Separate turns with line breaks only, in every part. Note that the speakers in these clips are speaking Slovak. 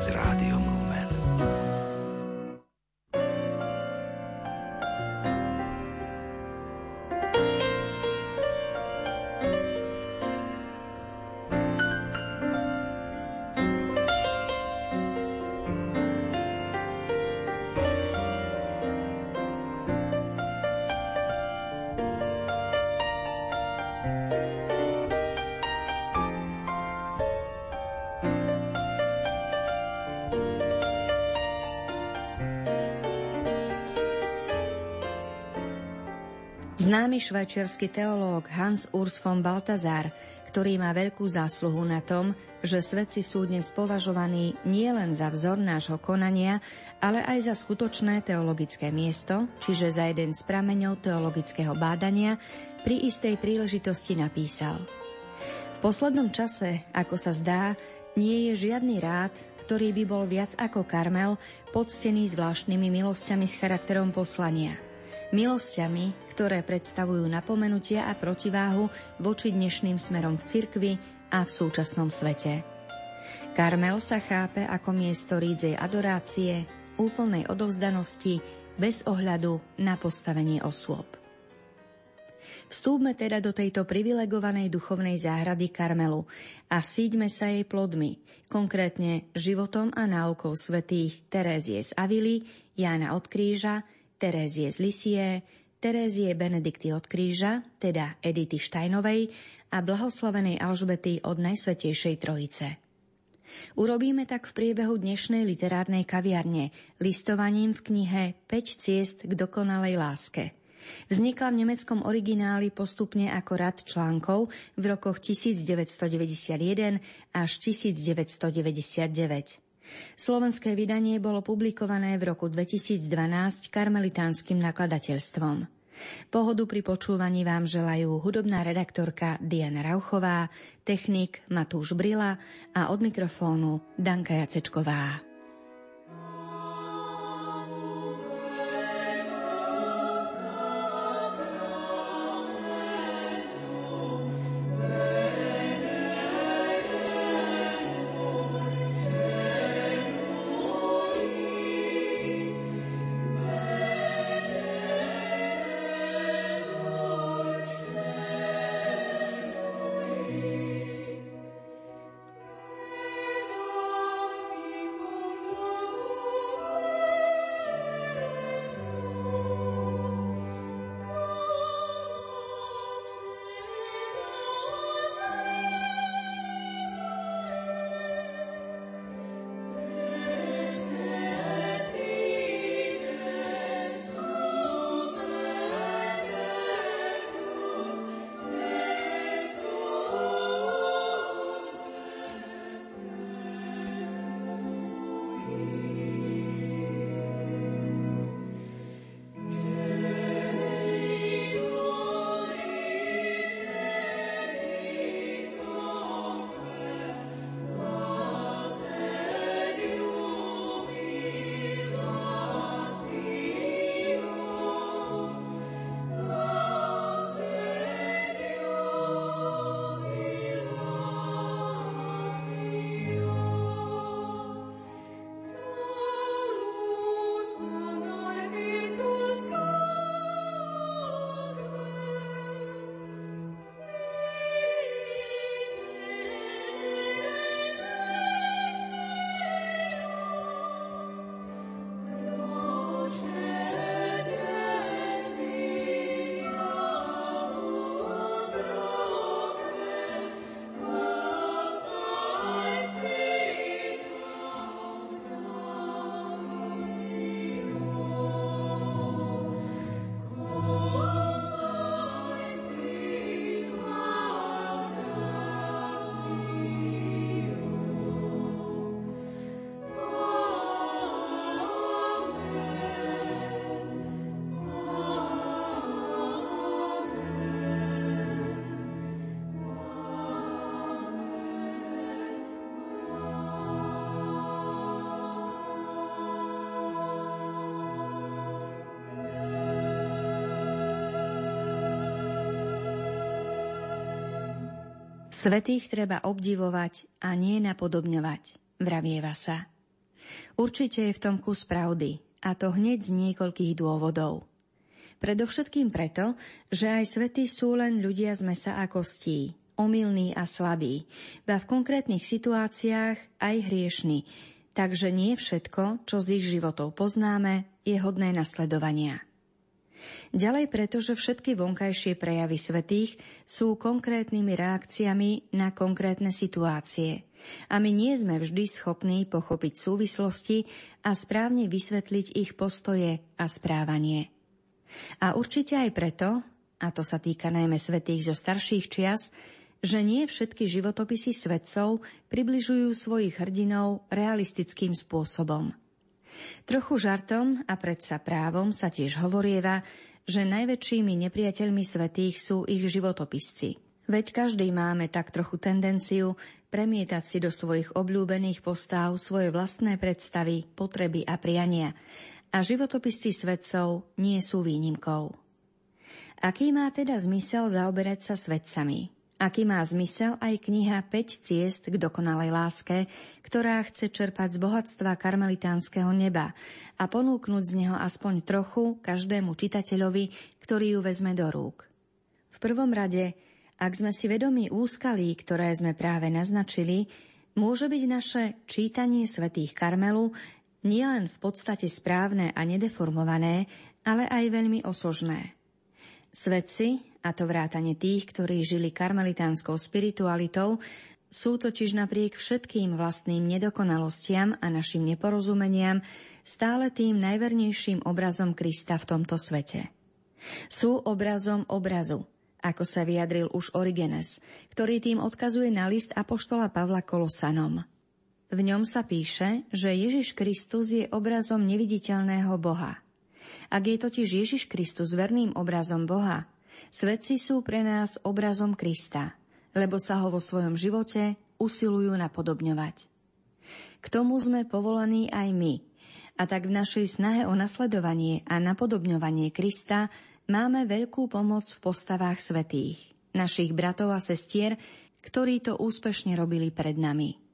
s rádiom Lumen.
Známy švajčiarsky teológ Hans Urs von Baltazar, ktorý má veľkú zásluhu na tom, že svetci sú dnes považovaní nielen za vzor nášho konania, ale aj za skutočné teologické miesto, čiže za jeden z prameňov teologického bádania, pri istej príležitosti napísal. V poslednom čase, ako sa zdá, nie je žiadny rád, ktorý by bol viac ako Karmel, poctený zvláštnymi milosťami s charakterom poslania – milosťami, ktoré predstavujú napomenutia a protiváhu voči dnešným smerom v cirkvi a v súčasnom svete. Karmel sa chápe ako miesto rídzej adorácie, úplnej odovzdanosti, bez ohľadu na postavenie osôb. Vstúpme teda do tejto privilegovanej duchovnej záhrady Karmelu a síďme sa jej plodmi, konkrétne životom a náukou svetých Terézie z Avily, Jána od Kríža, Terézie z Lisie, Terézie Benedikty od Kríža, teda Edity Štajnovej a blahoslavenej Alžbety od Najsvetejšej Trojice. Urobíme tak v priebehu dnešnej literárnej kaviarne, listovaním v knihe 5 ciest k dokonalej láske. Vznikla v nemeckom origináli postupne ako rad článkov v rokoch 1991 až 1999. Slovenské vydanie bolo publikované v roku 2012 karmelitánskym nakladateľstvom. Pohodu pri počúvaní vám želajú hudobná redaktorka Diana Rauchová, technik Matúš Brila a od mikrofónu Danka Jacečková. Svetých treba obdivovať a nie napodobňovať, vravieva sa. Určite je v tom kus pravdy, a to hneď z niekoľkých dôvodov. Predovšetkým preto, že aj svetí sú len ľudia z mesa a kostí, omylní a slabí, ba v konkrétnych situáciách aj hriešni, takže nie všetko, čo z ich životov poznáme, je hodné nasledovania. Ďalej preto, že všetky vonkajšie prejavy svetých sú konkrétnymi reakciami na konkrétne situácie a my nie sme vždy schopní pochopiť súvislosti a správne vysvetliť ich postoje a správanie. A určite aj preto, a to sa týka najmä svetých zo starších čias, že nie všetky životopisy svetcov približujú svojich hrdinov realistickým spôsobom. Trochu žartom a predsa právom sa tiež hovorieva, že najväčšími nepriateľmi svetých sú ich životopisci. Veď každý máme tak trochu tendenciu premietať si do svojich obľúbených postáv svoje vlastné predstavy, potreby a priania a životopisy svetcov nie sú výnimkou. Aký má teda zmysel zaoberať sa svetcami? Aký má zmysel aj kniha 5 ciest k dokonalej láske, ktorá chce čerpať z bohatstva karmelitánskeho neba a ponúknuť z neho aspoň trochu každému čitateľovi, ktorý ju vezme do rúk. V prvom rade, ak sme si vedomí úskalí, ktoré sme práve naznačili, môže byť naše čítanie svetých Karmelu nielen v podstate správne a nedeformované, ale aj veľmi osožné. Svedci, a to vrátane tých, ktorí žili karmelitánskou spiritualitou, sú totiž napriek všetkým vlastným nedokonalostiam a našim neporozumeniam stále tým najvernejším obrazom Krista v tomto svete. Sú obrazom obrazu, ako sa vyjadril už Origenes, ktorý tým odkazuje na list Apoštola Pavla Kolosanom – v ňom sa píše, že Ježiš Kristus je obrazom neviditeľného Boha. Ak je totiž Ježiš Kristus verným obrazom Boha, svetci sú pre nás obrazom Krista, lebo sa ho vo svojom živote usilujú napodobňovať. K tomu sme povolaní aj my, a tak v našej snahe o nasledovanie a napodobňovanie Krista máme veľkú pomoc v postavách svetých, našich bratov a sestier, ktorí to úspešne robili pred nami.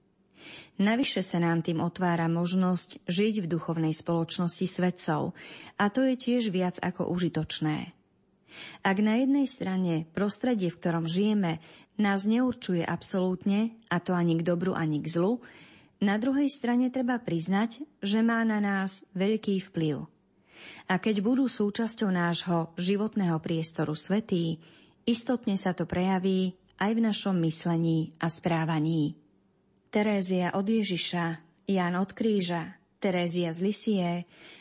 Navyše sa nám tým otvára možnosť žiť v duchovnej spoločnosti svetcov a to je tiež viac ako užitočné. Ak na jednej strane prostredie, v ktorom žijeme, nás neurčuje absolútne, a to ani k dobru, ani k zlu, na druhej strane treba priznať, že má na nás veľký vplyv. A keď budú súčasťou nášho životného priestoru svetí, istotne sa to prejaví aj v našom myslení a správaní. Terézia od Ježiša, Ján od kríža, Terézia z Lisie,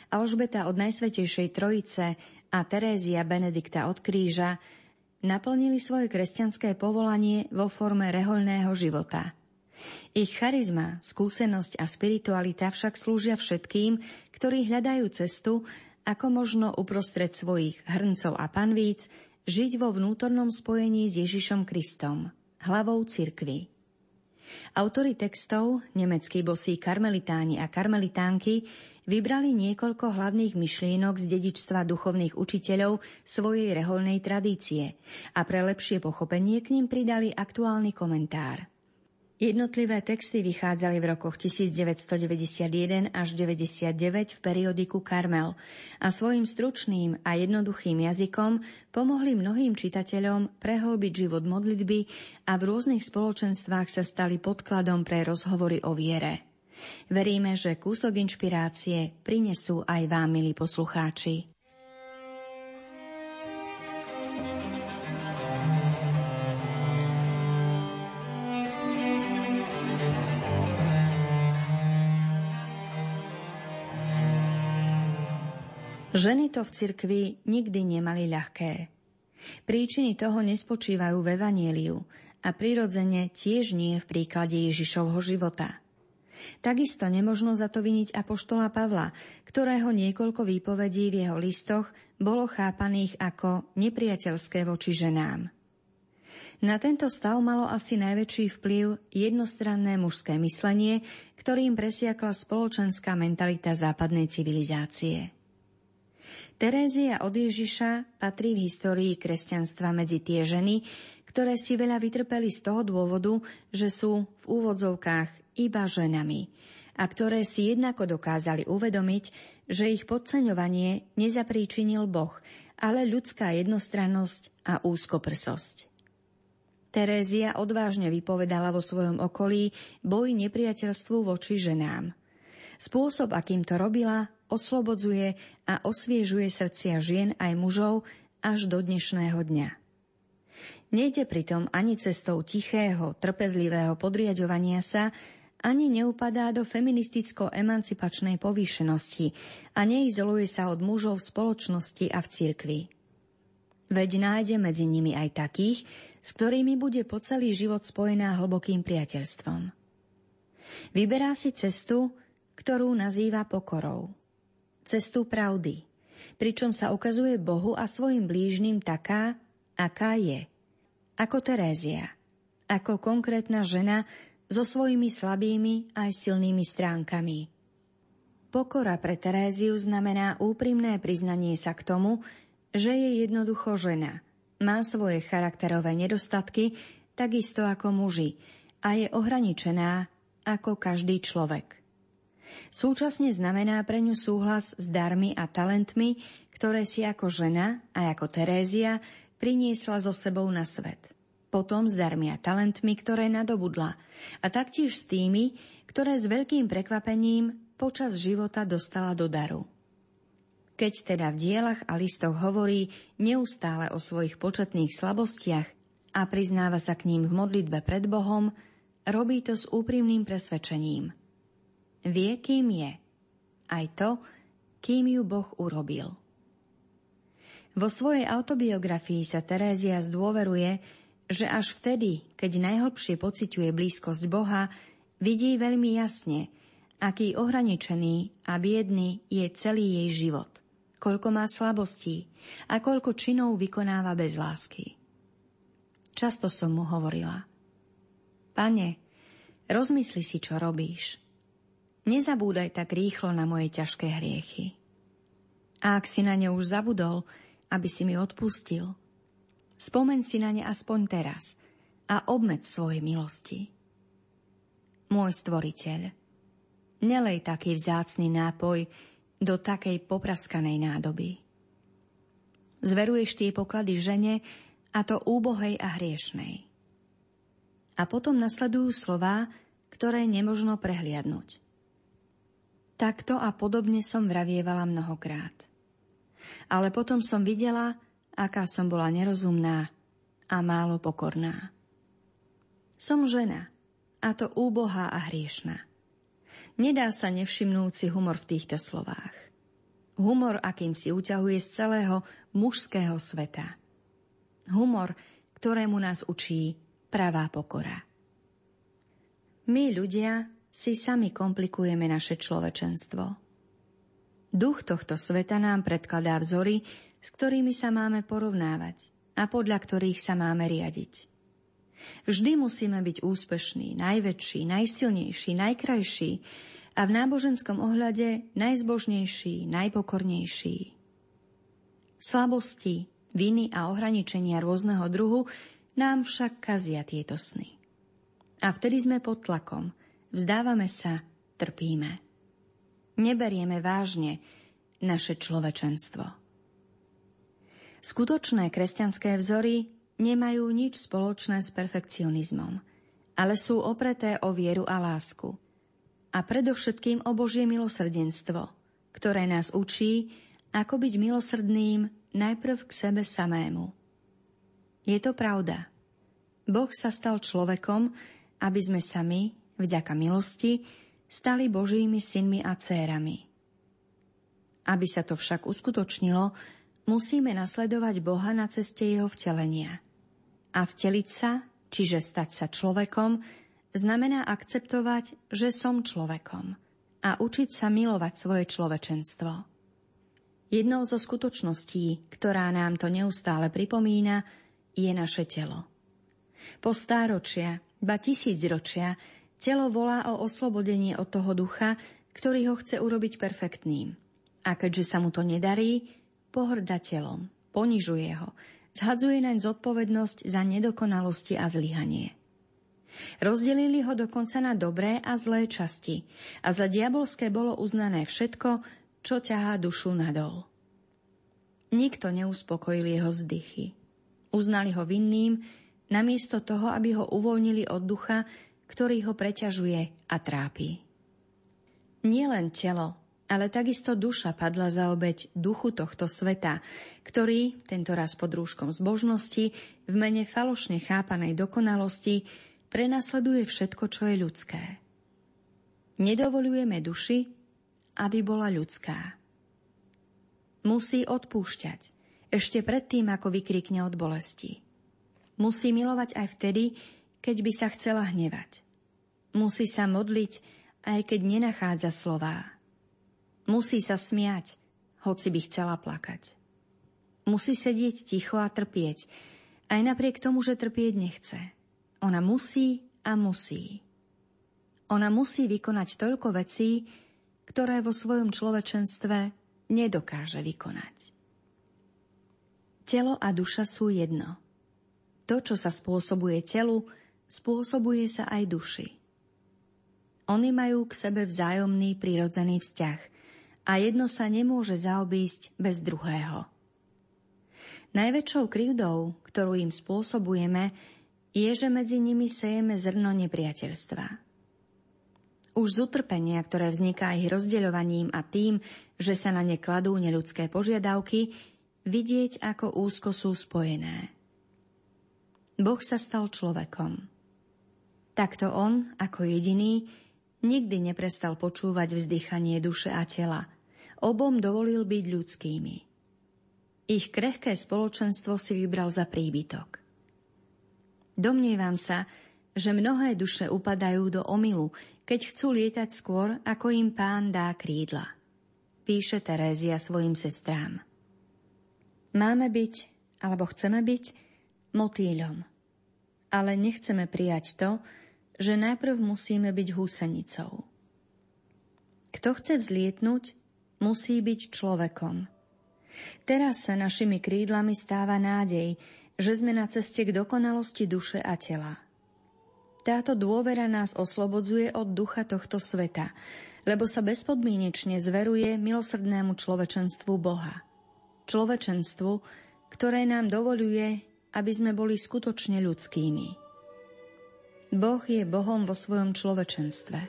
Alžbeta od Najsvetejšej Trojice a Terézia Benedikta od kríža naplnili svoje kresťanské povolanie vo forme rehoľného života. Ich charizma, skúsenosť a spiritualita však slúžia všetkým, ktorí hľadajú cestu, ako možno uprostred svojich hrncov a panvíc žiť vo vnútornom spojení s Ježišom Kristom, hlavou cirkvy. Autori textov, nemeckí bosí karmelitáni a karmelitánky, vybrali niekoľko hlavných myšlienok z dedičstva duchovných učiteľov svojej reholnej tradície a pre lepšie pochopenie k ním pridali aktuálny komentár. Jednotlivé texty vychádzali v rokoch 1991 až 99 v periodiku Karmel a svojim stručným a jednoduchým jazykom pomohli mnohým čitateľom prehlbiť život modlitby a v rôznych spoločenstvách sa stali podkladom pre rozhovory o viere. Veríme, že kúsok inšpirácie prinesú aj vám, milí poslucháči. Ženy to v cirkvi nikdy nemali ľahké. Príčiny toho nespočívajú v Evanieliu a prirodzene tiež nie v príklade Ježišovho života. Takisto nemožno za to viniť apoštola Pavla, ktorého niekoľko výpovedí v jeho listoch bolo chápaných ako nepriateľské voči ženám. Na tento stav malo asi najväčší vplyv jednostranné mužské myslenie, ktorým presiakla spoločenská mentalita západnej civilizácie. Terézia od Ježiša patrí v histórii kresťanstva medzi tie ženy, ktoré si veľa vytrpeli z toho dôvodu, že sú v úvodzovkách iba ženami a ktoré si jednako dokázali uvedomiť, že ich podceňovanie nezapríčinil Boh, ale ľudská jednostrannosť a úzkoprsosť. Terézia odvážne vypovedala vo svojom okolí boj nepriateľstvu voči ženám. Spôsob, akým to robila, oslobodzuje a osviežuje srdcia žien aj mužov až do dnešného dňa. Nejde pritom ani cestou tichého, trpezlivého podriadovania sa, ani neupadá do feministicko-emancipačnej povýšenosti a neizoluje sa od mužov v spoločnosti a v cirkvi. Veď nájde medzi nimi aj takých, s ktorými bude po celý život spojená hlbokým priateľstvom. Vyberá si cestu, ktorú nazýva pokorou. Cestu pravdy, pričom sa ukazuje Bohu a svojim blížnym taká, aká je. Ako Terézia, ako konkrétna žena so svojimi slabými aj silnými stránkami. Pokora pre Teréziu znamená úprimné priznanie sa k tomu, že je jednoducho žena – má svoje charakterové nedostatky, takisto ako muži, a je ohraničená ako každý človek. Súčasne znamená pre ňu súhlas s darmi a talentmi, ktoré si ako žena a ako Terézia priniesla so sebou na svet. Potom s darmi a talentmi, ktoré nadobudla a taktiež s tými, ktoré s veľkým prekvapením počas života dostala do daru. Keď teda v dielach a listoch hovorí neustále o svojich početných slabostiach a priznáva sa k ním v modlitbe pred Bohom, robí to s úprimným presvedčením. Vie, kým je. Aj to, kým ju Boh urobil. Vo svojej autobiografii sa Terézia zdôveruje, že až vtedy, keď najhlbšie pociťuje blízkosť Boha, vidí veľmi jasne, aký ohraničený a biedný je celý jej život – koľko má slabostí a koľko činov vykonáva bez lásky. Často som mu hovorila. Pane, rozmysli si, čo robíš. Nezabúdaj tak rýchlo na moje ťažké hriechy. A ak si na ne už zabudol, aby si mi odpustil, spomen si na ne aspoň teraz a obmed svoje milosti. Môj stvoriteľ, nelej taký vzácný nápoj, do takej popraskanej nádoby. Zveruješ tie poklady žene, a to úbohej a hriešnej. A potom nasledujú slová, ktoré nemožno prehliadnúť. Takto a podobne som vravievala mnohokrát. Ale potom som videla, aká som bola nerozumná a málo pokorná. Som žena, a to úbohá a hriešná. Nedá sa nevšimnúci humor v týchto slovách. Humor, akým si uťahuje z celého mužského sveta. Humor, ktorému nás učí pravá pokora. My ľudia si sami komplikujeme naše človečenstvo. Duch tohto sveta nám predkladá vzory, s ktorými sa máme porovnávať a podľa ktorých sa máme riadiť. Vždy musíme byť úspešní, najväčší, najsilnejší, najkrajší a v náboženskom ohľade najzbožnejší, najpokornejší. Slabosti, viny a ohraničenia rôzneho druhu nám však kazia tieto sny. A vtedy sme pod tlakom, vzdávame sa, trpíme. Neberieme vážne naše človečenstvo. Skutočné kresťanské vzory nemajú nič spoločné s perfekcionizmom, ale sú opreté o vieru a lásku. A predovšetkým o Božie milosrdenstvo, ktoré nás učí, ako byť milosrdným najprv k sebe samému. Je to pravda. Boh sa stal človekom, aby sme sami, vďaka milosti, stali Božími synmi a cérami. Aby sa to však uskutočnilo, musíme nasledovať Boha na ceste jeho vtelenia – a vteliť sa, čiže stať sa človekom, znamená akceptovať, že som človekom a učiť sa milovať svoje človečenstvo. Jednou zo skutočností, ktorá nám to neustále pripomína, je naše telo. Po stáročia, ba tisícročia, telo volá o oslobodenie od toho ducha, ktorý ho chce urobiť perfektným. A keďže sa mu to nedarí, pohrda telom, ponižuje ho, zhadzuje naň zodpovednosť za nedokonalosti a zlyhanie. Rozdelili ho dokonca na dobré a zlé časti a za diabolské bolo uznané všetko, čo ťahá dušu nadol. Nikto neuspokojil jeho vzdychy. Uznali ho vinným, namiesto toho, aby ho uvoľnili od ducha, ktorý ho preťažuje a trápi. Nielen telo, ale takisto duša padla za obeď duchu tohto sveta, ktorý, tentoraz pod rúškom zbožnosti, v mene falošne chápanej dokonalosti, prenasleduje všetko, čo je ľudské. Nedovolujeme duši, aby bola ľudská. Musí odpúšťať, ešte predtým, ako vykrikne od bolesti. Musí milovať aj vtedy, keď by sa chcela hnevať. Musí sa modliť, aj keď nenachádza slová Musí sa smiať, hoci by chcela plakať. Musí sedieť ticho a trpieť, aj napriek tomu, že trpieť nechce. Ona musí a musí. Ona musí vykonať toľko vecí, ktoré vo svojom človečenstve nedokáže vykonať. Telo a duša sú jedno. To, čo sa spôsobuje telu, spôsobuje sa aj duši. Oni majú k sebe vzájomný prirodzený vzťah – a jedno sa nemôže zaobísť bez druhého. Najväčšou krivdou, ktorú im spôsobujeme, je, že medzi nimi sejeme zrno nepriateľstva. Už z utrpenia, ktoré vzniká ich rozdeľovaním a tým, že sa na ne kladú neľudské požiadavky, vidieť, ako úzko sú spojené. Boh sa stal človekom. Takto on, ako jediný, nikdy neprestal počúvať vzdychanie duše a tela – obom dovolil byť ľudskými. Ich krehké spoločenstvo si vybral za príbytok. Domnievam sa, že mnohé duše upadajú do omilu, keď chcú lietať skôr, ako im pán dá krídla. Píše Terézia svojim sestrám. Máme byť, alebo chceme byť, motýľom. Ale nechceme prijať to, že najprv musíme byť húsenicou. Kto chce vzlietnúť, musí byť človekom. Teraz sa našimi krídlami stáva nádej, že sme na ceste k dokonalosti duše a tela. Táto dôvera nás oslobodzuje od ducha tohto sveta, lebo sa bezpodmienečne zveruje milosrdnému človečenstvu Boha. Človečenstvu, ktoré nám dovoluje, aby sme boli skutočne ľudskými. Boh je Bohom vo svojom človečenstve.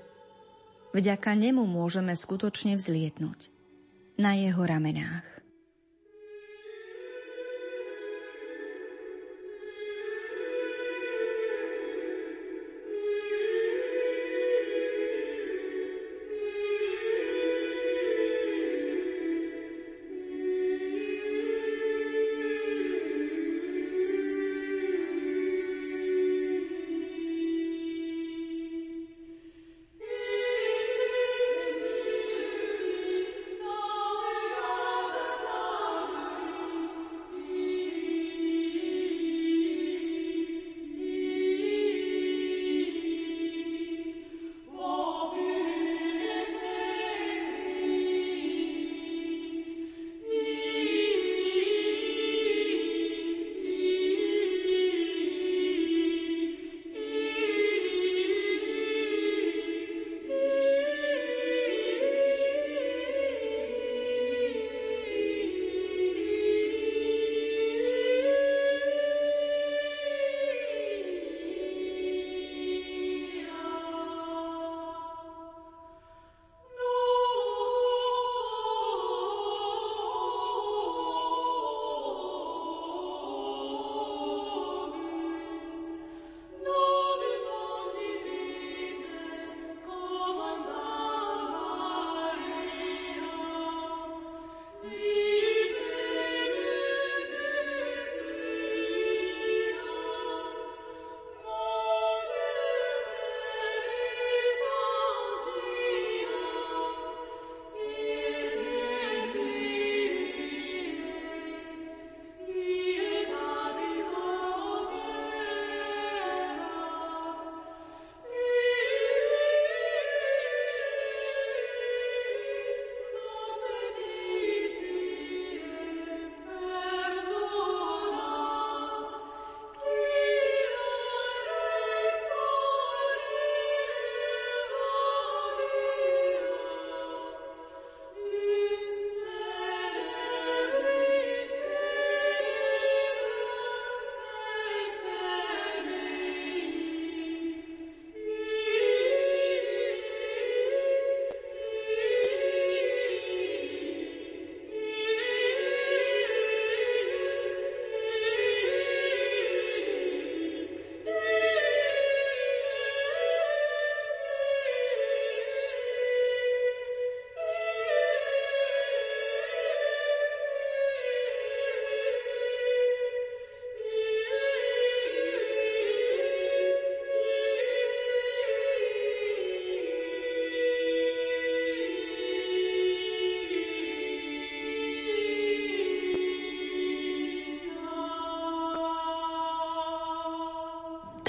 Vďaka nemu môžeme skutočne vzlietnúť na jeho ramenách.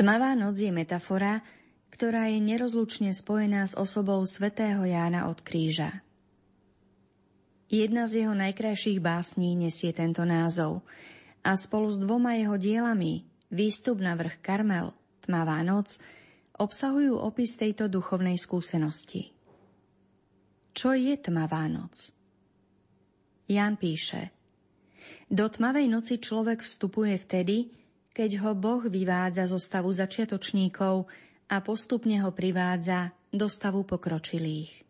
Tmavá noc je metafora, ktorá je nerozlučne spojená s osobou svätého Jána od kríža. Jedna z jeho najkrajších básní nesie tento názov a spolu s dvoma jeho dielami Výstup na vrch Karmel, Tmavá noc, obsahujú opis tejto duchovnej skúsenosti. Čo je tmavá noc? Ján píše Do tmavej noci človek vstupuje vtedy, keď ho Boh vyvádza zo stavu začiatočníkov a postupne ho privádza do stavu pokročilých.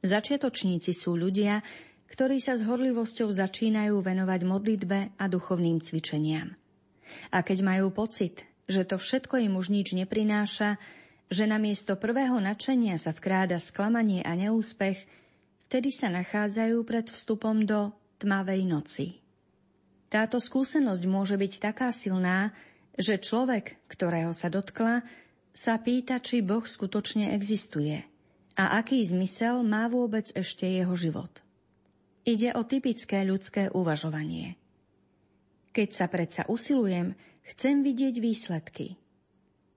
Začiatočníci sú ľudia, ktorí sa s horlivosťou začínajú venovať modlitbe a duchovným cvičeniam. A keď majú pocit, že to všetko im už nič neprináša, že namiesto prvého nadšenia sa vkráda sklamanie a neúspech, vtedy sa nachádzajú pred vstupom do tmavej noci. Táto skúsenosť môže byť taká silná, že človek, ktorého sa dotkla, sa pýta, či Boh skutočne existuje a aký zmysel má vôbec ešte jeho život. Ide o typické ľudské uvažovanie. Keď sa predsa usilujem, chcem vidieť výsledky.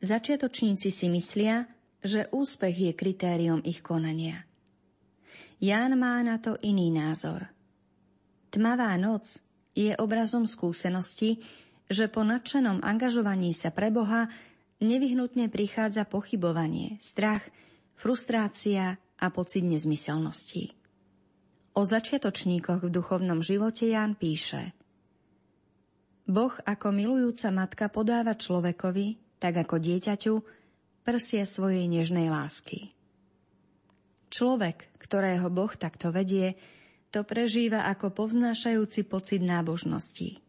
Začiatočníci si myslia, že úspech je kritériom ich konania. Ján má na to iný názor. Tmavá noc je obrazom skúsenosti, že po nadšenom angažovaní sa pre Boha nevyhnutne prichádza pochybovanie, strach, frustrácia a pocit nezmyselnosti. O začiatočníkoch v duchovnom živote Ján píše Boh ako milujúca matka podáva človekovi, tak ako dieťaťu, prsie svojej nežnej lásky. Človek, ktorého Boh takto vedie, to prežíva ako povznášajúci pocit nábožnosti.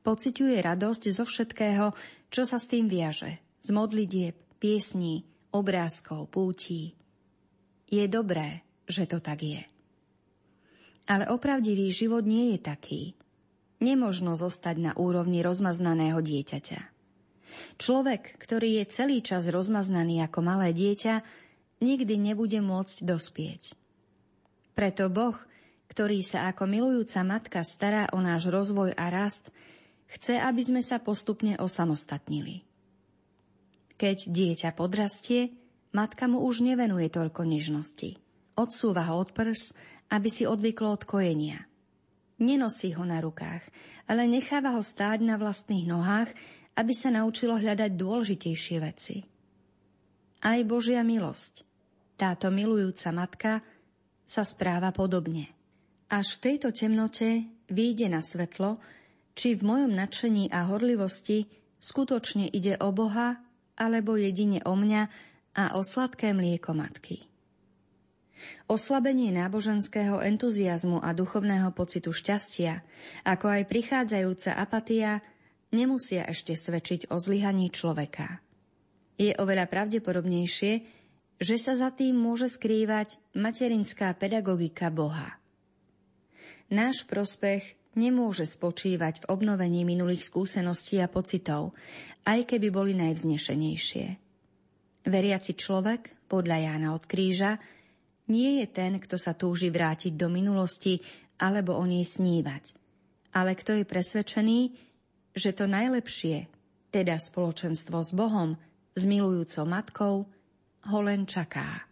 Pociťuje radosť zo všetkého, čo sa s tým viaže. Z modlitieb, piesní, obrázkov, pútí. Je dobré, že to tak je. Ale opravdivý život nie je taký. Nemožno zostať na úrovni rozmaznaného dieťaťa. Človek, ktorý je celý čas rozmaznaný ako malé dieťa, nikdy nebude môcť dospieť. Preto Boh ktorý sa ako milujúca matka stará o náš rozvoj a rast, chce, aby sme sa postupne osamostatnili. Keď dieťa podrastie, matka mu už nevenuje toľko nežnosti. Odsúva ho od prs, aby si odvyklo od kojenia. Nenosí ho na rukách, ale necháva ho stáť na vlastných nohách, aby sa naučilo hľadať dôležitejšie veci. Aj Božia milosť, táto milujúca matka, sa správa podobne. Až v tejto temnote vyjde na svetlo, či v mojom nadšení a horlivosti skutočne ide o Boha, alebo jedine o mňa a o sladké mlieko matky. Oslabenie náboženského entuziasmu a duchovného pocitu šťastia, ako aj prichádzajúca apatia, nemusia ešte svedčiť o zlyhaní človeka. Je oveľa pravdepodobnejšie, že sa za tým môže skrývať materinská pedagogika Boha. Náš prospech nemôže spočívať v obnovení minulých skúseností a pocitov, aj keby boli najvznešenejšie. Veriaci človek, podľa Jána od kríža, nie je ten, kto sa túži vrátiť do minulosti alebo o nej snívať, ale kto je presvedčený, že to najlepšie, teda spoločenstvo s Bohom, s milujúcou matkou, ho len čaká.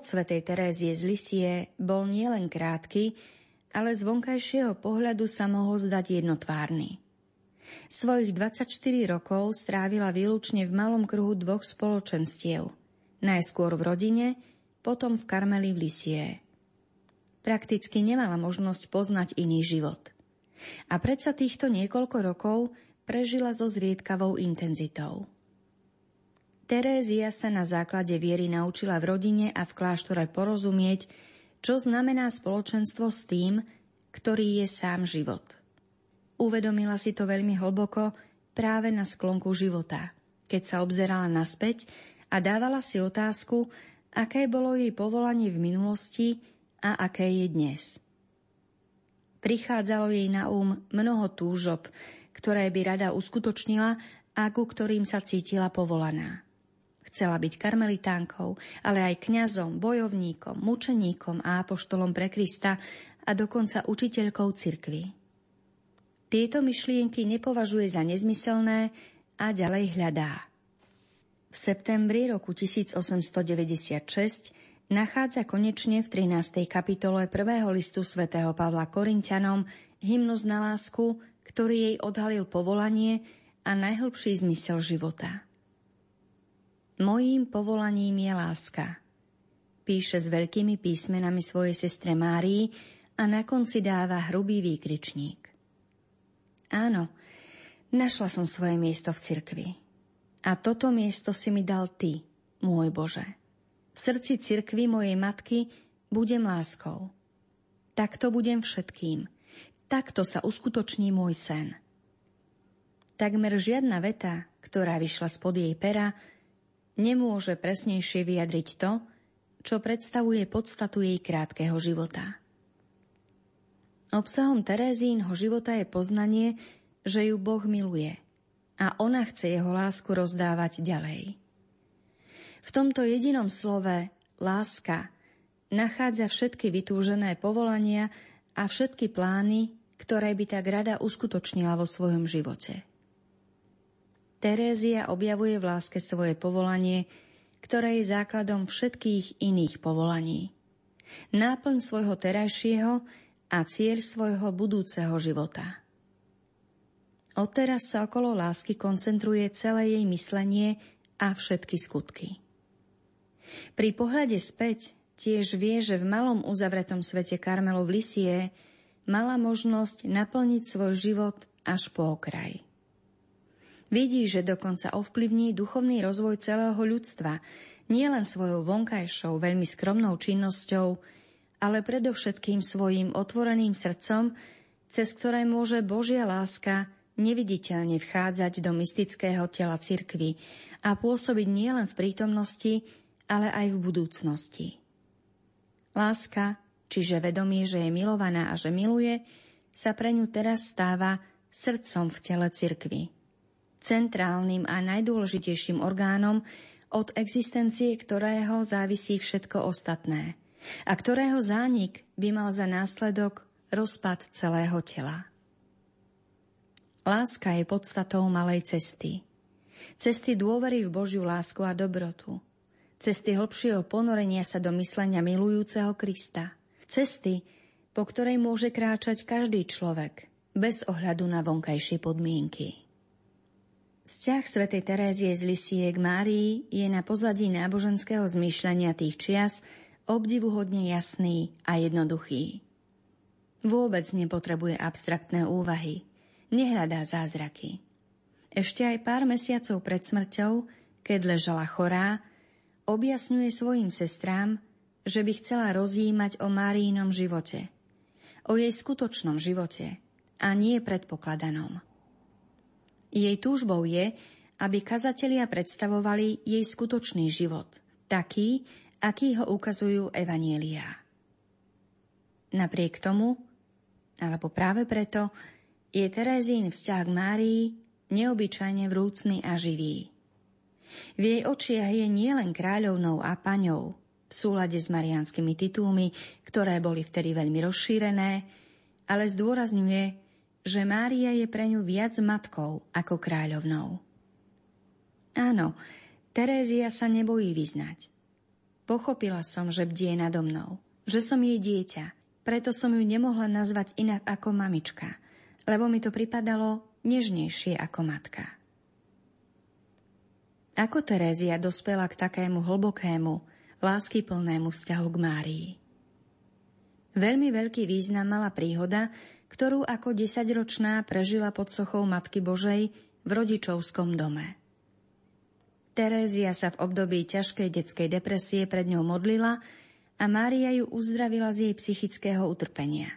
Život svätej Terézie z Lisie bol nielen krátky, ale z vonkajšieho pohľadu sa mohol zdať jednotvárny. Svojich 24 rokov strávila výlučne v malom kruhu dvoch spoločenstiev. Najskôr v rodine, potom v Karmeli v Lisie. Prakticky nemala možnosť poznať iný život. A predsa týchto niekoľko rokov prežila so zriedkavou intenzitou. Terézia sa na základe viery naučila v rodine a v kláštore porozumieť, čo znamená spoločenstvo s tým, ktorý je sám život. Uvedomila si to veľmi hlboko práve na sklonku života, keď sa obzerala naspäť a dávala si otázku, aké bolo jej povolanie v minulosti a aké je dnes. Prichádzalo jej na um mnoho túžob, ktoré by rada uskutočnila a ku ktorým sa cítila povolaná. Chcela byť karmelitánkou, ale aj kňazom, bojovníkom, mučeníkom a apoštolom pre Krista a dokonca učiteľkou cirkvy. Tieto myšlienky nepovažuje za nezmyselné a ďalej hľadá. V septembri roku 1896 nachádza konečne v 13. kapitole prvého listu svätého Pavla Korintianom hymnus na lásku, ktorý jej odhalil povolanie a najhlbší zmysel života. Mojím povolaním je láska. Píše s veľkými písmenami svojej sestre Márii a na konci dáva hrubý výkričník. Áno, našla som svoje miesto v cirkvi. A toto miesto si mi dal ty, môj Bože. V srdci cirkvi mojej matky budem láskou. Takto budem všetkým. Takto sa uskutoční môj sen. Takmer žiadna veta, ktorá vyšla spod jej pera, nemôže presnejšie vyjadriť to, čo predstavuje podstatu jej krátkeho života. Obsahom Terézínho života je poznanie, že ju Boh miluje a ona chce jeho lásku rozdávať ďalej. V tomto jedinom slove láska nachádza všetky vytúžené povolania a všetky plány, ktoré by tak rada uskutočnila vo svojom živote. Terézia objavuje v láske svoje povolanie, ktoré je základom všetkých iných povolaní. Náplň svojho terajšieho a cieľ svojho budúceho života. Odteraz sa okolo lásky koncentruje celé jej myslenie a všetky skutky. Pri pohľade späť tiež vie, že v malom uzavretom svete Karmelov Lisie mala možnosť naplniť svoj život až po okraj. Vidí, že dokonca ovplyvní duchovný rozvoj celého ľudstva, nielen svojou vonkajšou, veľmi skromnou činnosťou, ale predovšetkým svojim otvoreným srdcom, cez ktoré môže Božia láska neviditeľne vchádzať do mystického tela cirkvy a pôsobiť nielen v prítomnosti, ale aj v budúcnosti. Láska, čiže vedomie, že je milovaná a že miluje, sa pre ňu teraz stáva srdcom v tele cirkvy centrálnym a najdôležitejším orgánom, od existencie ktorého závisí všetko ostatné a ktorého zánik by mal za následok rozpad celého tela. Láska je podstatou malej cesty. Cesty dôvery v Božiu lásku a dobrotu. Cesty hlbšieho ponorenia sa do myslenia milujúceho Krista. Cesty, po ktorej môže kráčať každý človek, bez ohľadu na vonkajšie podmienky. Vzťah svätej Terézie z Lisie k Márii je na pozadí náboženského zmýšľania tých čias obdivuhodne jasný a jednoduchý. Vôbec nepotrebuje abstraktné úvahy, nehľadá zázraky. Ešte aj pár mesiacov pred smrťou, keď ležala chorá, objasňuje svojim sestrám, že by chcela rozjímať o Márínom živote, o jej skutočnom živote a nie predpokladanom. Jej túžbou je, aby kazatelia predstavovali jej skutočný život, taký, aký ho ukazujú evanielia. Napriek tomu, alebo práve preto, je Terezín vzťah k Márii neobyčajne vrúcný a živý. V jej očiach je nielen kráľovnou a paňou, v súlade s marianskými titulmi, ktoré boli vtedy veľmi rozšírené, ale zdôrazňuje, že Mária je pre ňu viac matkou ako kráľovnou. Áno, Terézia sa nebojí vyznať. Pochopila som, že bdie nado mnou, že som jej dieťa, preto som ju nemohla nazvať inak ako mamička, lebo mi to pripadalo nežnejšie ako matka. Ako Terézia dospela k takému hlbokému, láskyplnému vzťahu k Márii? Veľmi veľký význam mala príhoda, ktorú ako desaťročná prežila pod sochou Matky Božej v rodičovskom dome. Terézia sa v období ťažkej detskej depresie pred ňou modlila a Mária ju uzdravila z jej psychického utrpenia.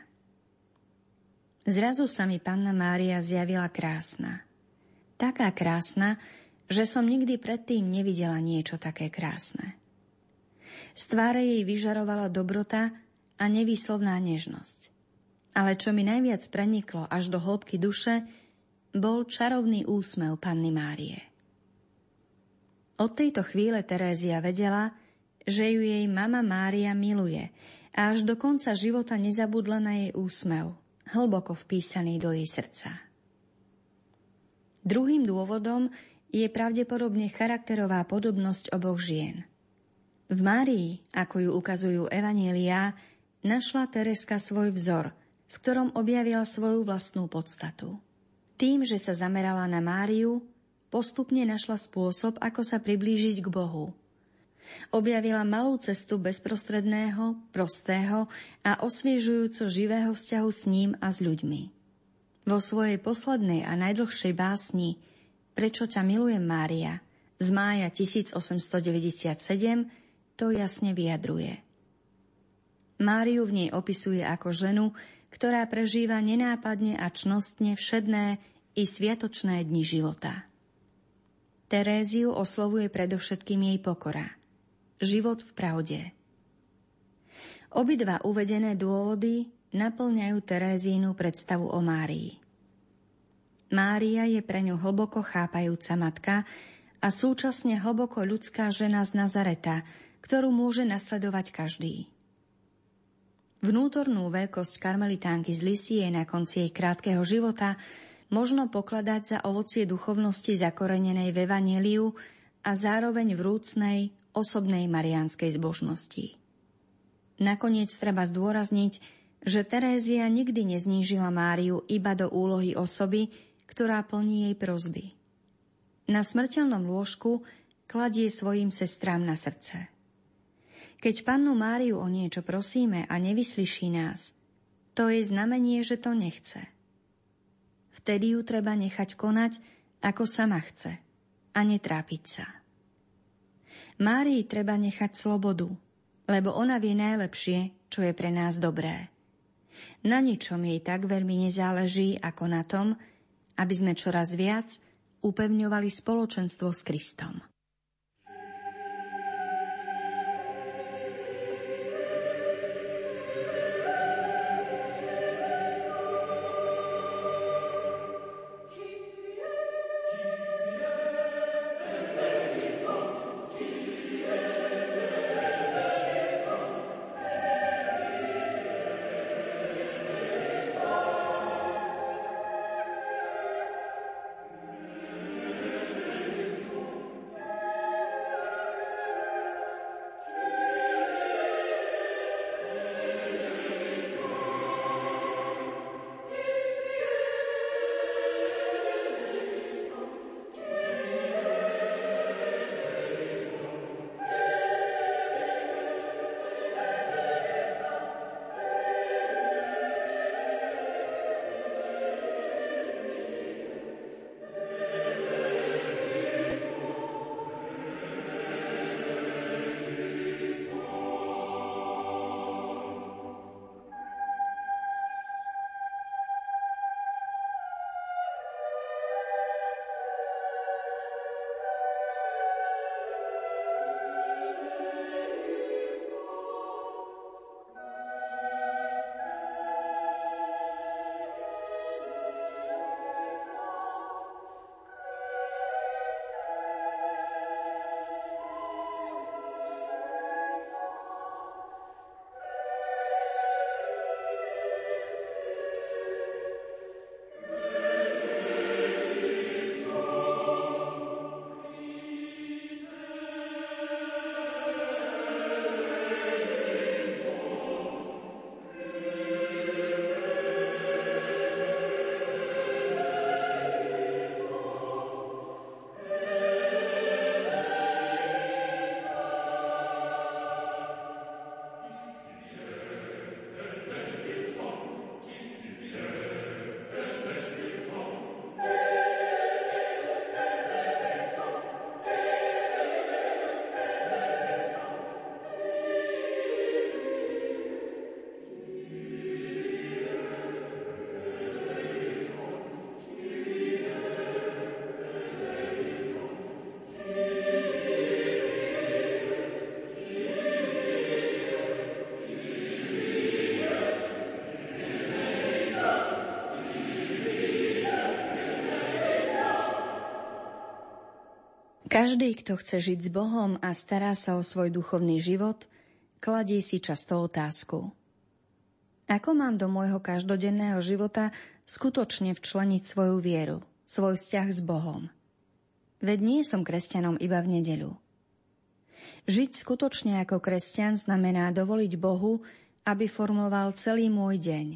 Zrazu sa mi panna Mária zjavila krásna. Taká krásna, že som nikdy predtým nevidela niečo také krásne. Z tváre jej vyžarovala dobrota a nevýslovná nežnosť. Ale čo mi najviac preniklo až do hĺbky duše, bol čarovný úsmev panny Márie. Od tejto chvíle Terézia vedela, že ju jej mama Mária miluje a až do konca života nezabudla na jej úsmev, hlboko vpísaný do jej srdca. Druhým dôvodom je pravdepodobne charakterová podobnosť oboch žien. V Márii, ako ju ukazujú Evanielia, našla Tereska svoj vzor, v ktorom objavila svoju vlastnú podstatu. Tým, že sa zamerala na Máriu, postupne našla spôsob, ako sa priblížiť k Bohu. Objavila malú cestu bezprostredného, prostého a osviežujúco živého vzťahu s ním a s ľuďmi. Vo svojej poslednej a najdlhšej básni Prečo ťa milujem, Mária z mája 1897 to jasne vyjadruje. Máriu v nej opisuje ako ženu, ktorá prežíva nenápadne a čnostne všedné i sviatočné dni života. Teréziu oslovuje predovšetkým jej pokora. Život v pravde. Obidva uvedené dôvody naplňajú Terézínu predstavu o Márii. Mária je pre ňu hlboko chápajúca matka a súčasne hlboko ľudská žena z Nazareta, ktorú môže nasledovať každý. Vnútornú veľkosť karmelitánky z Lisie na konci jej krátkeho života možno pokladať za ovocie duchovnosti zakorenenej v Evangeliu a zároveň vrúcnej, osobnej marianskej zbožnosti. Nakoniec treba zdôrazniť, že Terézia nikdy neznížila Máriu iba do úlohy osoby, ktorá plní jej prozby. Na smrteľnom lôžku kladie svojim sestrám na srdce. Keď pannu Máriu o niečo prosíme a nevyslyší nás, to je znamenie, že to nechce. Vtedy ju treba nechať konať, ako sama chce a netrápiť sa. Márii treba nechať slobodu, lebo ona vie najlepšie, čo je pre nás dobré. Na ničom jej tak veľmi nezáleží ako na tom, aby sme čoraz viac upevňovali spoločenstvo s Kristom. Každý, kto chce žiť s Bohom a stará sa o svoj duchovný život, kladie si často otázku. Ako mám do môjho každodenného života skutočne včleniť svoju vieru, svoj vzťah s Bohom? Veď nie som kresťanom iba v nedeľu. Žiť skutočne ako kresťan znamená dovoliť Bohu, aby formoval celý môj deň,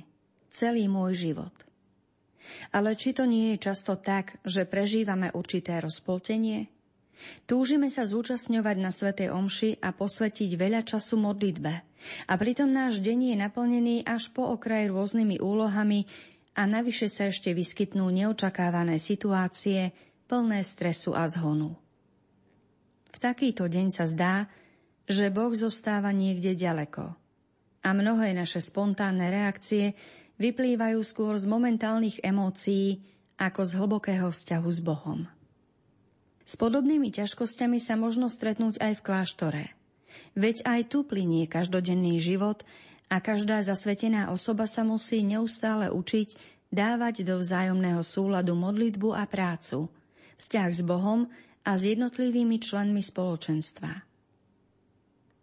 celý môj život. Ale či to nie je často tak, že prežívame určité rozpoltenie? Túžime sa zúčastňovať na Svetej Omši a posvetiť veľa času modlitbe. A pritom náš deň je naplnený až po okraj rôznymi úlohami a navyše sa ešte vyskytnú neočakávané situácie plné stresu a zhonu. V takýto deň sa zdá, že Boh zostáva niekde ďaleko. A mnohé naše spontánne reakcie vyplývajú skôr z momentálnych emócií ako z hlbokého vzťahu s Bohom. S podobnými ťažkosťami sa možno stretnúť aj v kláštore. Veď aj tu plinie každodenný život a každá zasvetená osoba sa musí neustále učiť dávať do vzájomného súladu modlitbu a prácu, vzťah s Bohom a s jednotlivými členmi spoločenstva.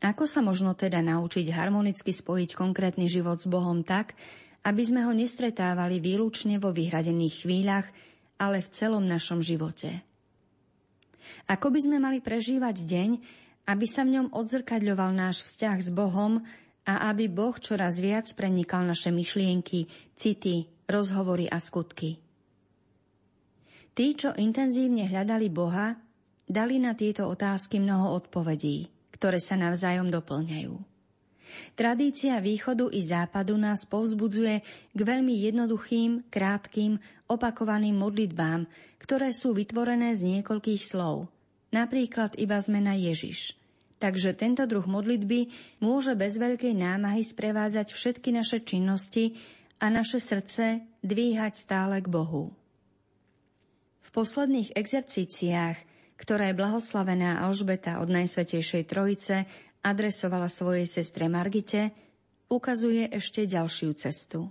Ako sa možno teda naučiť harmonicky spojiť konkrétny život s Bohom tak, aby sme ho nestretávali výlučne vo vyhradených chvíľach, ale v celom našom živote? Ako by sme mali prežívať deň, aby sa v ňom odzrkadľoval náš vzťah s Bohom a aby Boh čoraz viac prenikal naše myšlienky, city, rozhovory a skutky. Tí, čo intenzívne hľadali Boha, dali na tieto otázky mnoho odpovedí, ktoré sa navzájom doplňajú. Tradícia východu i západu nás povzbudzuje k veľmi jednoduchým, krátkým, opakovaným modlitbám, ktoré sú vytvorené z niekoľkých slov. Napríklad iba zmena Ježiš. Takže tento druh modlitby môže bez veľkej námahy sprevádzať všetky naše činnosti a naše srdce dvíhať stále k Bohu. V posledných exercíciách, ktoré blahoslavená Alžbeta od Najsvetejšej Trojice adresovala svojej sestre Margite, ukazuje ešte ďalšiu cestu.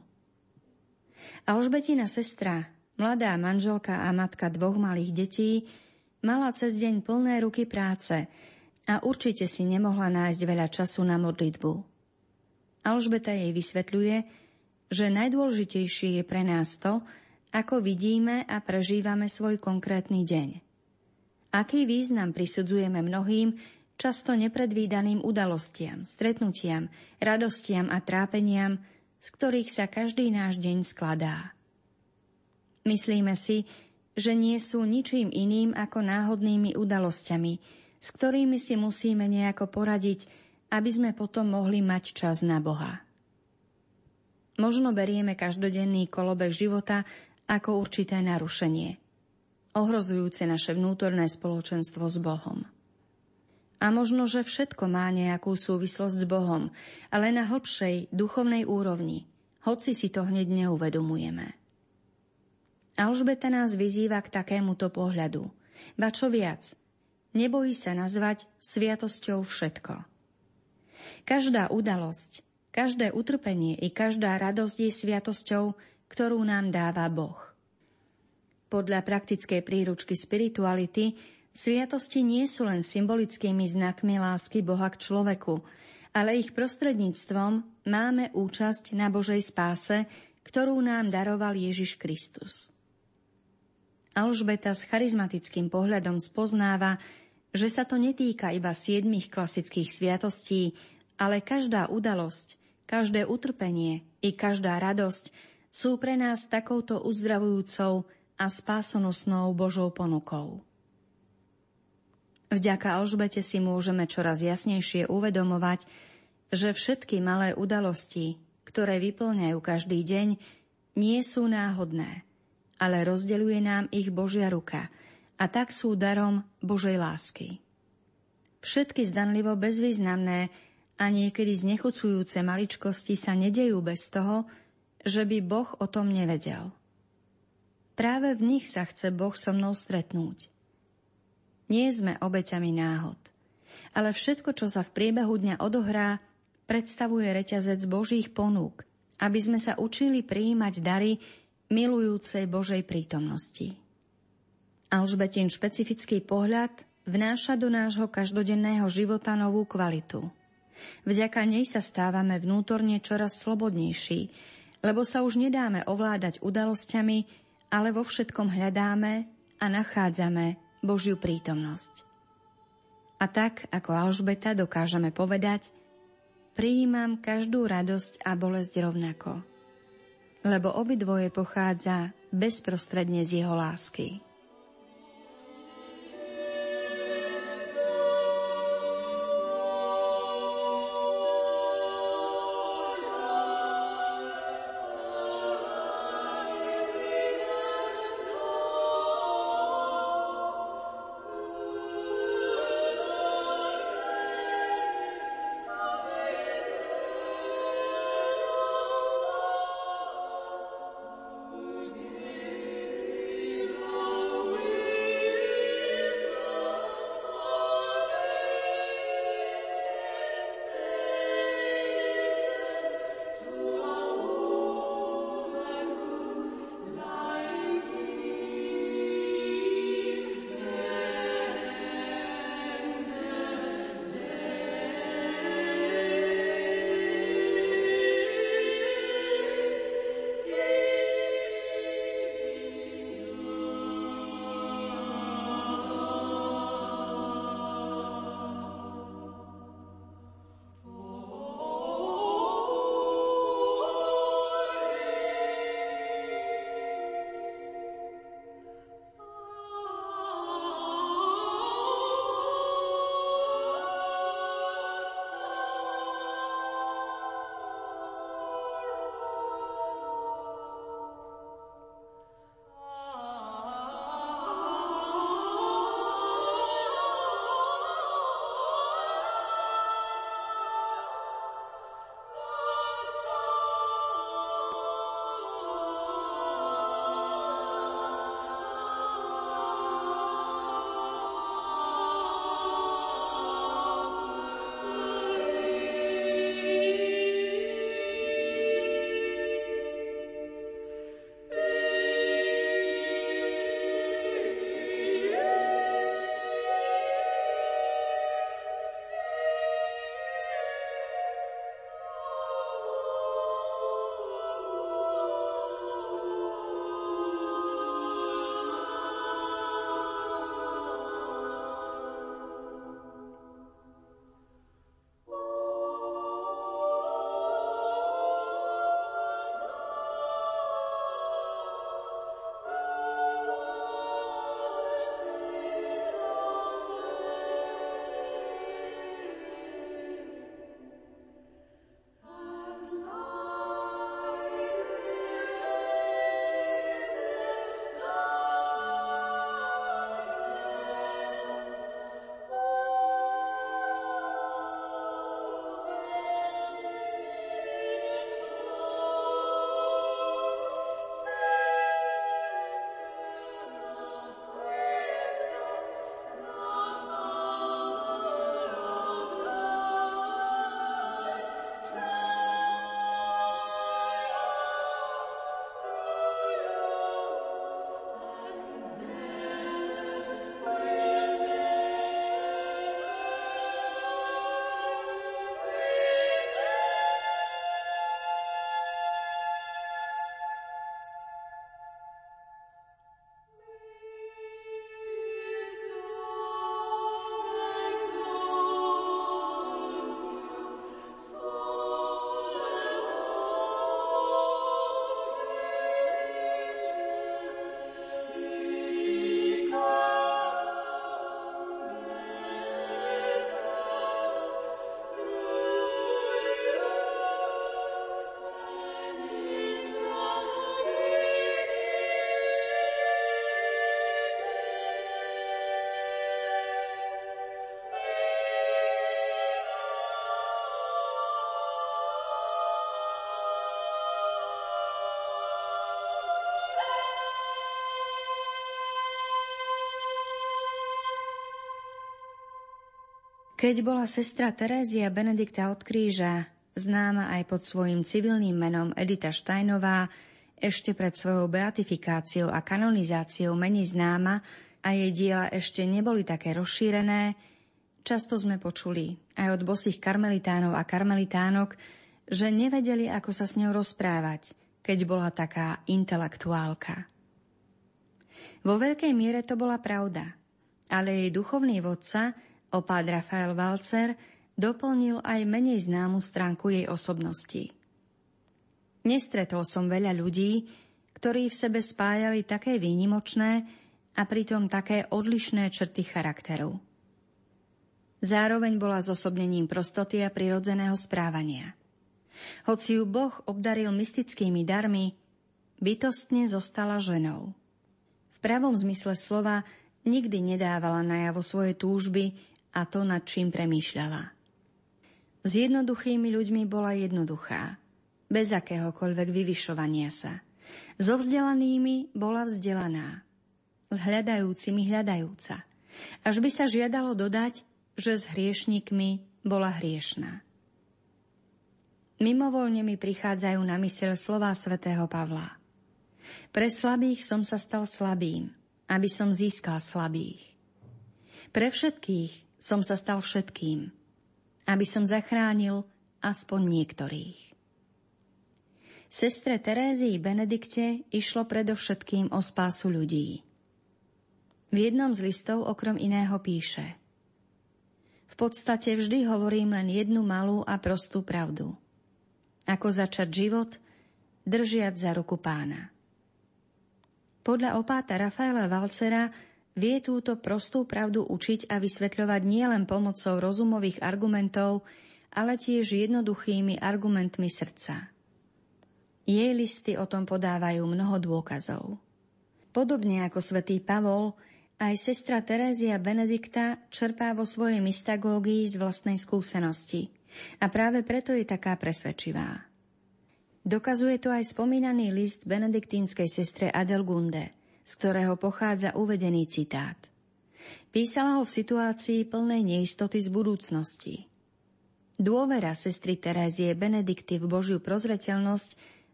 Alžbetina sestra, mladá manželka a matka dvoch malých detí, mala cez deň plné ruky práce a určite si nemohla nájsť veľa času na modlitbu. Alžbeta jej vysvetľuje, že najdôležitejšie je pre nás to, ako vidíme a prežívame svoj konkrétny deň. Aký význam prisudzujeme mnohým, často nepredvídaným udalostiam, stretnutiam, radostiam a trápeniam, z ktorých sa každý náš deň skladá. Myslíme si, že nie sú ničím iným ako náhodnými udalosťami, s ktorými si musíme nejako poradiť, aby sme potom mohli mať čas na Boha. Možno berieme každodenný kolobek života ako určité narušenie, ohrozujúce naše vnútorné spoločenstvo s Bohom. A možno, že všetko má nejakú súvislosť s Bohom, ale na hlbšej duchovnej úrovni, hoci si to hneď neuvedomujeme. Alžbeta nás vyzýva k takémuto pohľadu. Ba čo viac, nebojí sa nazvať sviatosťou všetko. Každá udalosť, každé utrpenie i každá radosť je sviatosťou, ktorú nám dáva Boh. Podľa praktickej príručky spirituality Sviatosti nie sú len symbolickými znakmi lásky Boha k človeku, ale ich prostredníctvom máme účasť na Božej spáse, ktorú nám daroval Ježiš Kristus. Alžbeta s charizmatickým pohľadom spoznáva, že sa to netýka iba siedmých klasických sviatostí, ale každá udalosť, každé utrpenie i každá radosť sú pre nás takouto uzdravujúcou a spásonosnou Božou ponukou. Vďaka Alžbete si môžeme čoraz jasnejšie uvedomovať, že všetky malé udalosti, ktoré vyplňajú každý deň, nie sú náhodné, ale rozdeľuje nám ich Božia ruka a tak sú darom Božej lásky. Všetky zdanlivo bezvýznamné a niekedy znechucujúce maličkosti sa nedejú bez toho, že by Boh o tom nevedel. Práve v nich sa chce Boh so mnou stretnúť. Nie sme obeťami náhod. Ale všetko, čo sa v priebehu dňa odohrá, predstavuje reťazec Božích ponúk, aby sme sa učili prijímať dary milujúcej Božej prítomnosti. Alžbetin špecifický pohľad vnáša do nášho každodenného života novú kvalitu. Vďaka nej sa stávame vnútorne čoraz slobodnejší, lebo sa už nedáme ovládať udalosťami, ale vo všetkom hľadáme a nachádzame Božiu prítomnosť. A tak, ako Alžbeta, dokážeme povedať, prijímam každú radosť a bolesť rovnako, lebo obidvoje pochádza bezprostredne z jeho lásky. Keď bola sestra Terézia Benedikta od kríža, známa aj pod svojim civilným menom Edita Štajnová, ešte pred svojou beatifikáciou a kanonizáciou menej známa, a jej diela ešte neboli také rozšírené, často sme počuli aj od bosých karmelitánov a karmelitánok, že nevedeli, ako sa s ňou rozprávať, keď bola taká intelektuálka. Vo veľkej miere to bola pravda, ale jej duchovný vodca, opád Rafael Valcer, doplnil aj menej známu stránku jej osobnosti. Nestretol som veľa ľudí, ktorí v sebe spájali také výnimočné a pritom také odlišné črty charakteru. Zároveň bola zosobnením prostoty a prirodzeného správania. Hoci ju Boh obdaril mystickými darmi, bytostne zostala ženou. V pravom zmysle slova nikdy nedávala najavo svoje túžby a to, nad čím premýšľala. S jednoduchými ľuďmi bola jednoduchá, bez akéhokoľvek vyvyšovania sa. So vzdelanými bola vzdelaná, s hľadajúcimi hľadajúca. Až by sa žiadalo dodať, že s hriešnikmi bola hriešná. Mimovoľne mi prichádzajú na myseľ slová svätého Pavla. Pre slabých som sa stal slabým, aby som získal slabých. Pre všetkých som sa stal všetkým, aby som zachránil aspoň niektorých. Sestre Terézii Benedikte išlo predovšetkým o spásu ľudí. V jednom z listov okrem iného píše – v podstate vždy hovorím len jednu malú a prostú pravdu. Ako začať život, držiať za ruku pána. Podľa opáta Rafaela Valcera vie túto prostú pravdu učiť a vysvetľovať nielen pomocou rozumových argumentov, ale tiež jednoduchými argumentmi srdca. Jej listy o tom podávajú mnoho dôkazov. Podobne ako svätý Pavol, aj sestra Terézia Benedikta čerpá vo svojej mystagógii z vlastnej skúsenosti a práve preto je taká presvedčivá. Dokazuje to aj spomínaný list benediktínskej sestre Adelgunde, z ktorého pochádza uvedený citát. Písala ho v situácii plnej neistoty z budúcnosti. Dôvera sestry Terézie Benedikty v Božiu prozreteľnosť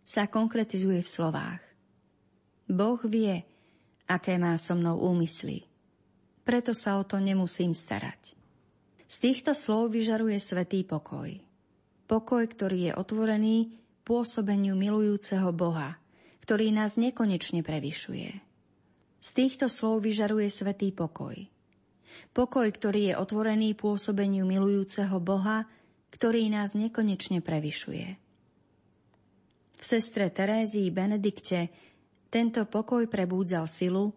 sa konkretizuje v slovách. Boh vie, aké má so mnou úmysly. Preto sa o to nemusím starať. Z týchto slov vyžaruje svetý pokoj. Pokoj, ktorý je otvorený pôsobeniu milujúceho Boha, ktorý nás nekonečne prevyšuje. Z týchto slov vyžaruje svetý pokoj. Pokoj, ktorý je otvorený pôsobeniu milujúceho Boha, ktorý nás nekonečne prevyšuje. V sestre Terézii Benedikte tento pokoj prebúdzal silu,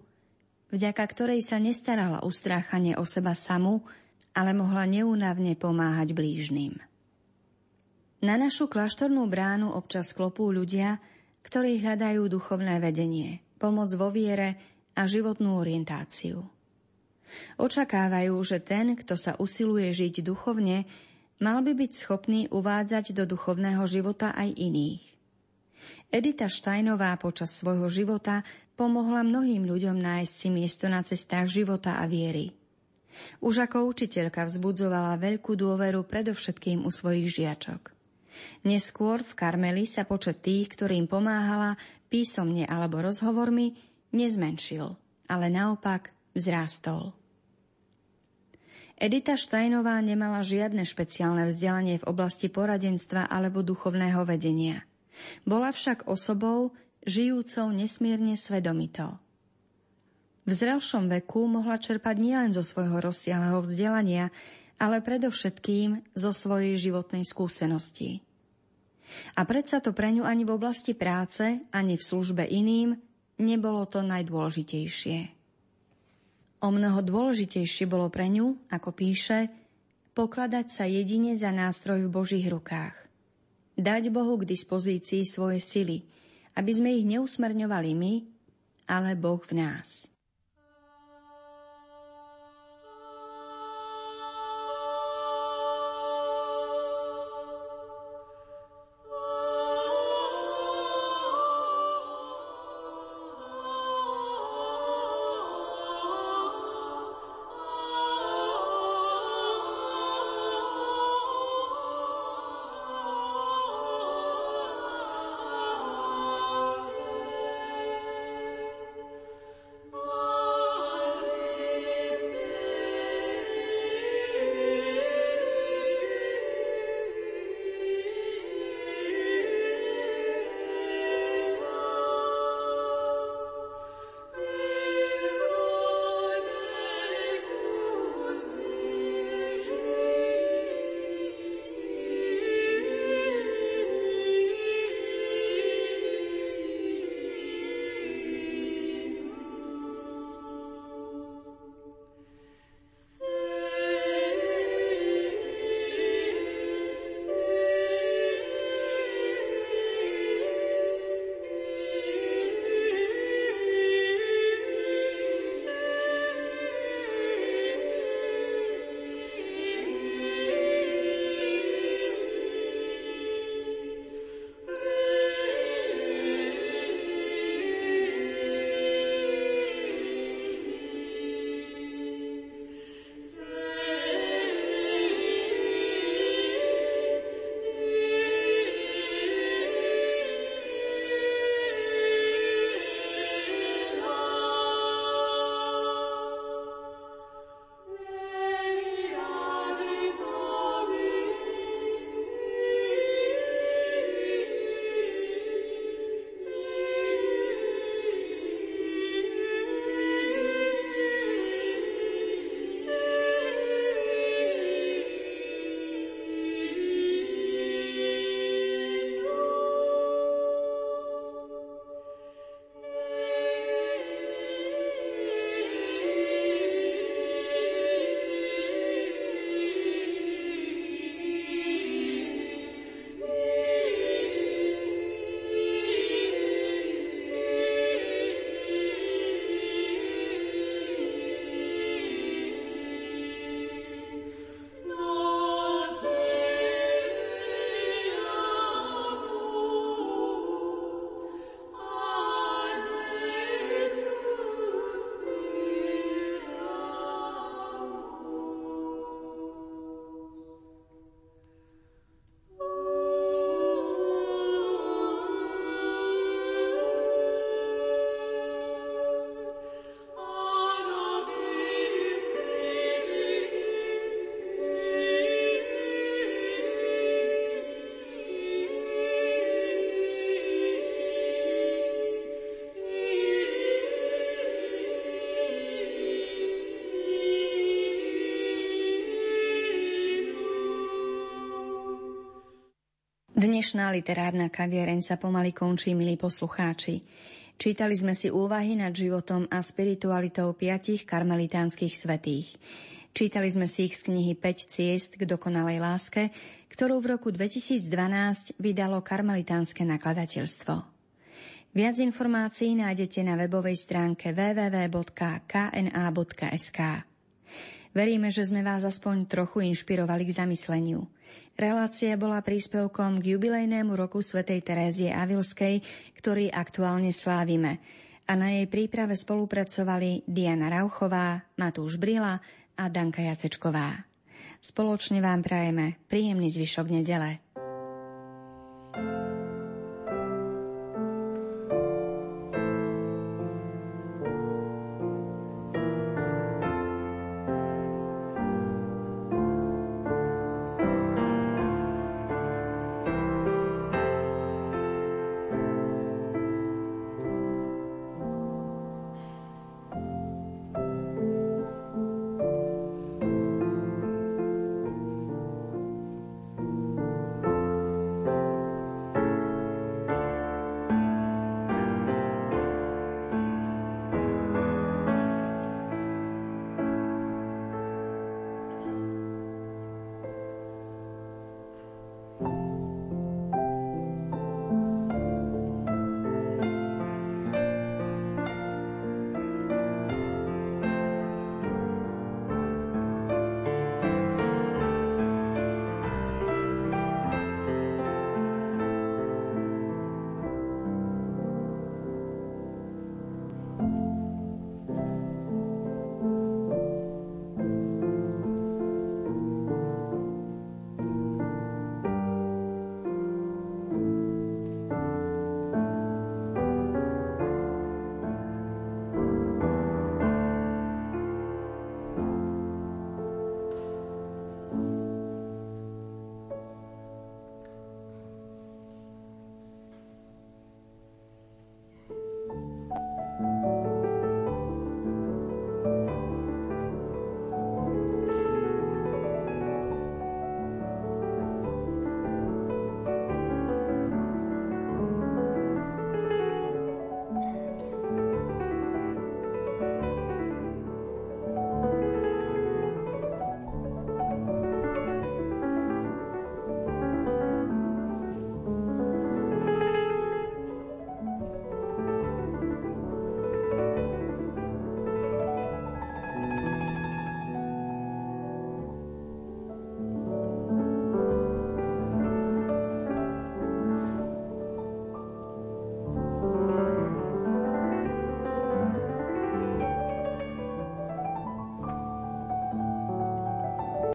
vďaka ktorej sa nestarala ustráchanie o seba samu, ale mohla neúnavne pomáhať blížnym. Na našu kláštornú bránu občas klopú ľudia, ktorí hľadajú duchovné vedenie, pomoc vo viere a životnú orientáciu. Očakávajú, že ten, kto sa usiluje žiť duchovne, mal by byť schopný uvádzať do duchovného života aj iných. Edita Štajnová počas svojho života pomohla mnohým ľuďom nájsť si miesto na cestách života a viery. Už ako učiteľka vzbudzovala veľkú dôveru predovšetkým u svojich žiačok. Neskôr v Karmeli sa počet tých, ktorým pomáhala písomne alebo rozhovormi, nezmenšil, ale naopak vzrástol. Edita Štajnová nemala žiadne špeciálne vzdelanie v oblasti poradenstva alebo duchovného vedenia – bola však osobou, žijúcou nesmierne svedomito. V zrelšom veku mohla čerpať nielen zo svojho rozsiahleho vzdelania, ale predovšetkým zo svojej životnej skúsenosti. A predsa to pre ňu ani v oblasti práce, ani v službe iným nebolo to najdôležitejšie. O mnoho dôležitejšie bolo pre ňu, ako píše, pokladať sa jedine za nástroj v Božích rukách dať Bohu k dispozícii svoje sily, aby sme ich neusmerňovali my, ale Boh v nás. Dnešná literárna kaviereň sa pomaly končí, milí poslucháči. Čítali sme si úvahy nad životom a spiritualitou piatich karmelitánskych svetých. Čítali sme si ich z knihy 5 ciest k dokonalej láske, ktorú v roku 2012 vydalo karmelitánske nakladateľstvo. Viac informácií nájdete na webovej stránke www.kna.sk. Veríme, že sme vás aspoň trochu inšpirovali k zamysleniu – Relácia bola príspevkom k jubilejnému roku svätej Terézie Avilskej, ktorý aktuálne slávime. A na jej príprave spolupracovali Diana Rauchová, Matúš Brila a Danka Jacečková. Spoločne vám prajeme príjemný zvyšok nedele.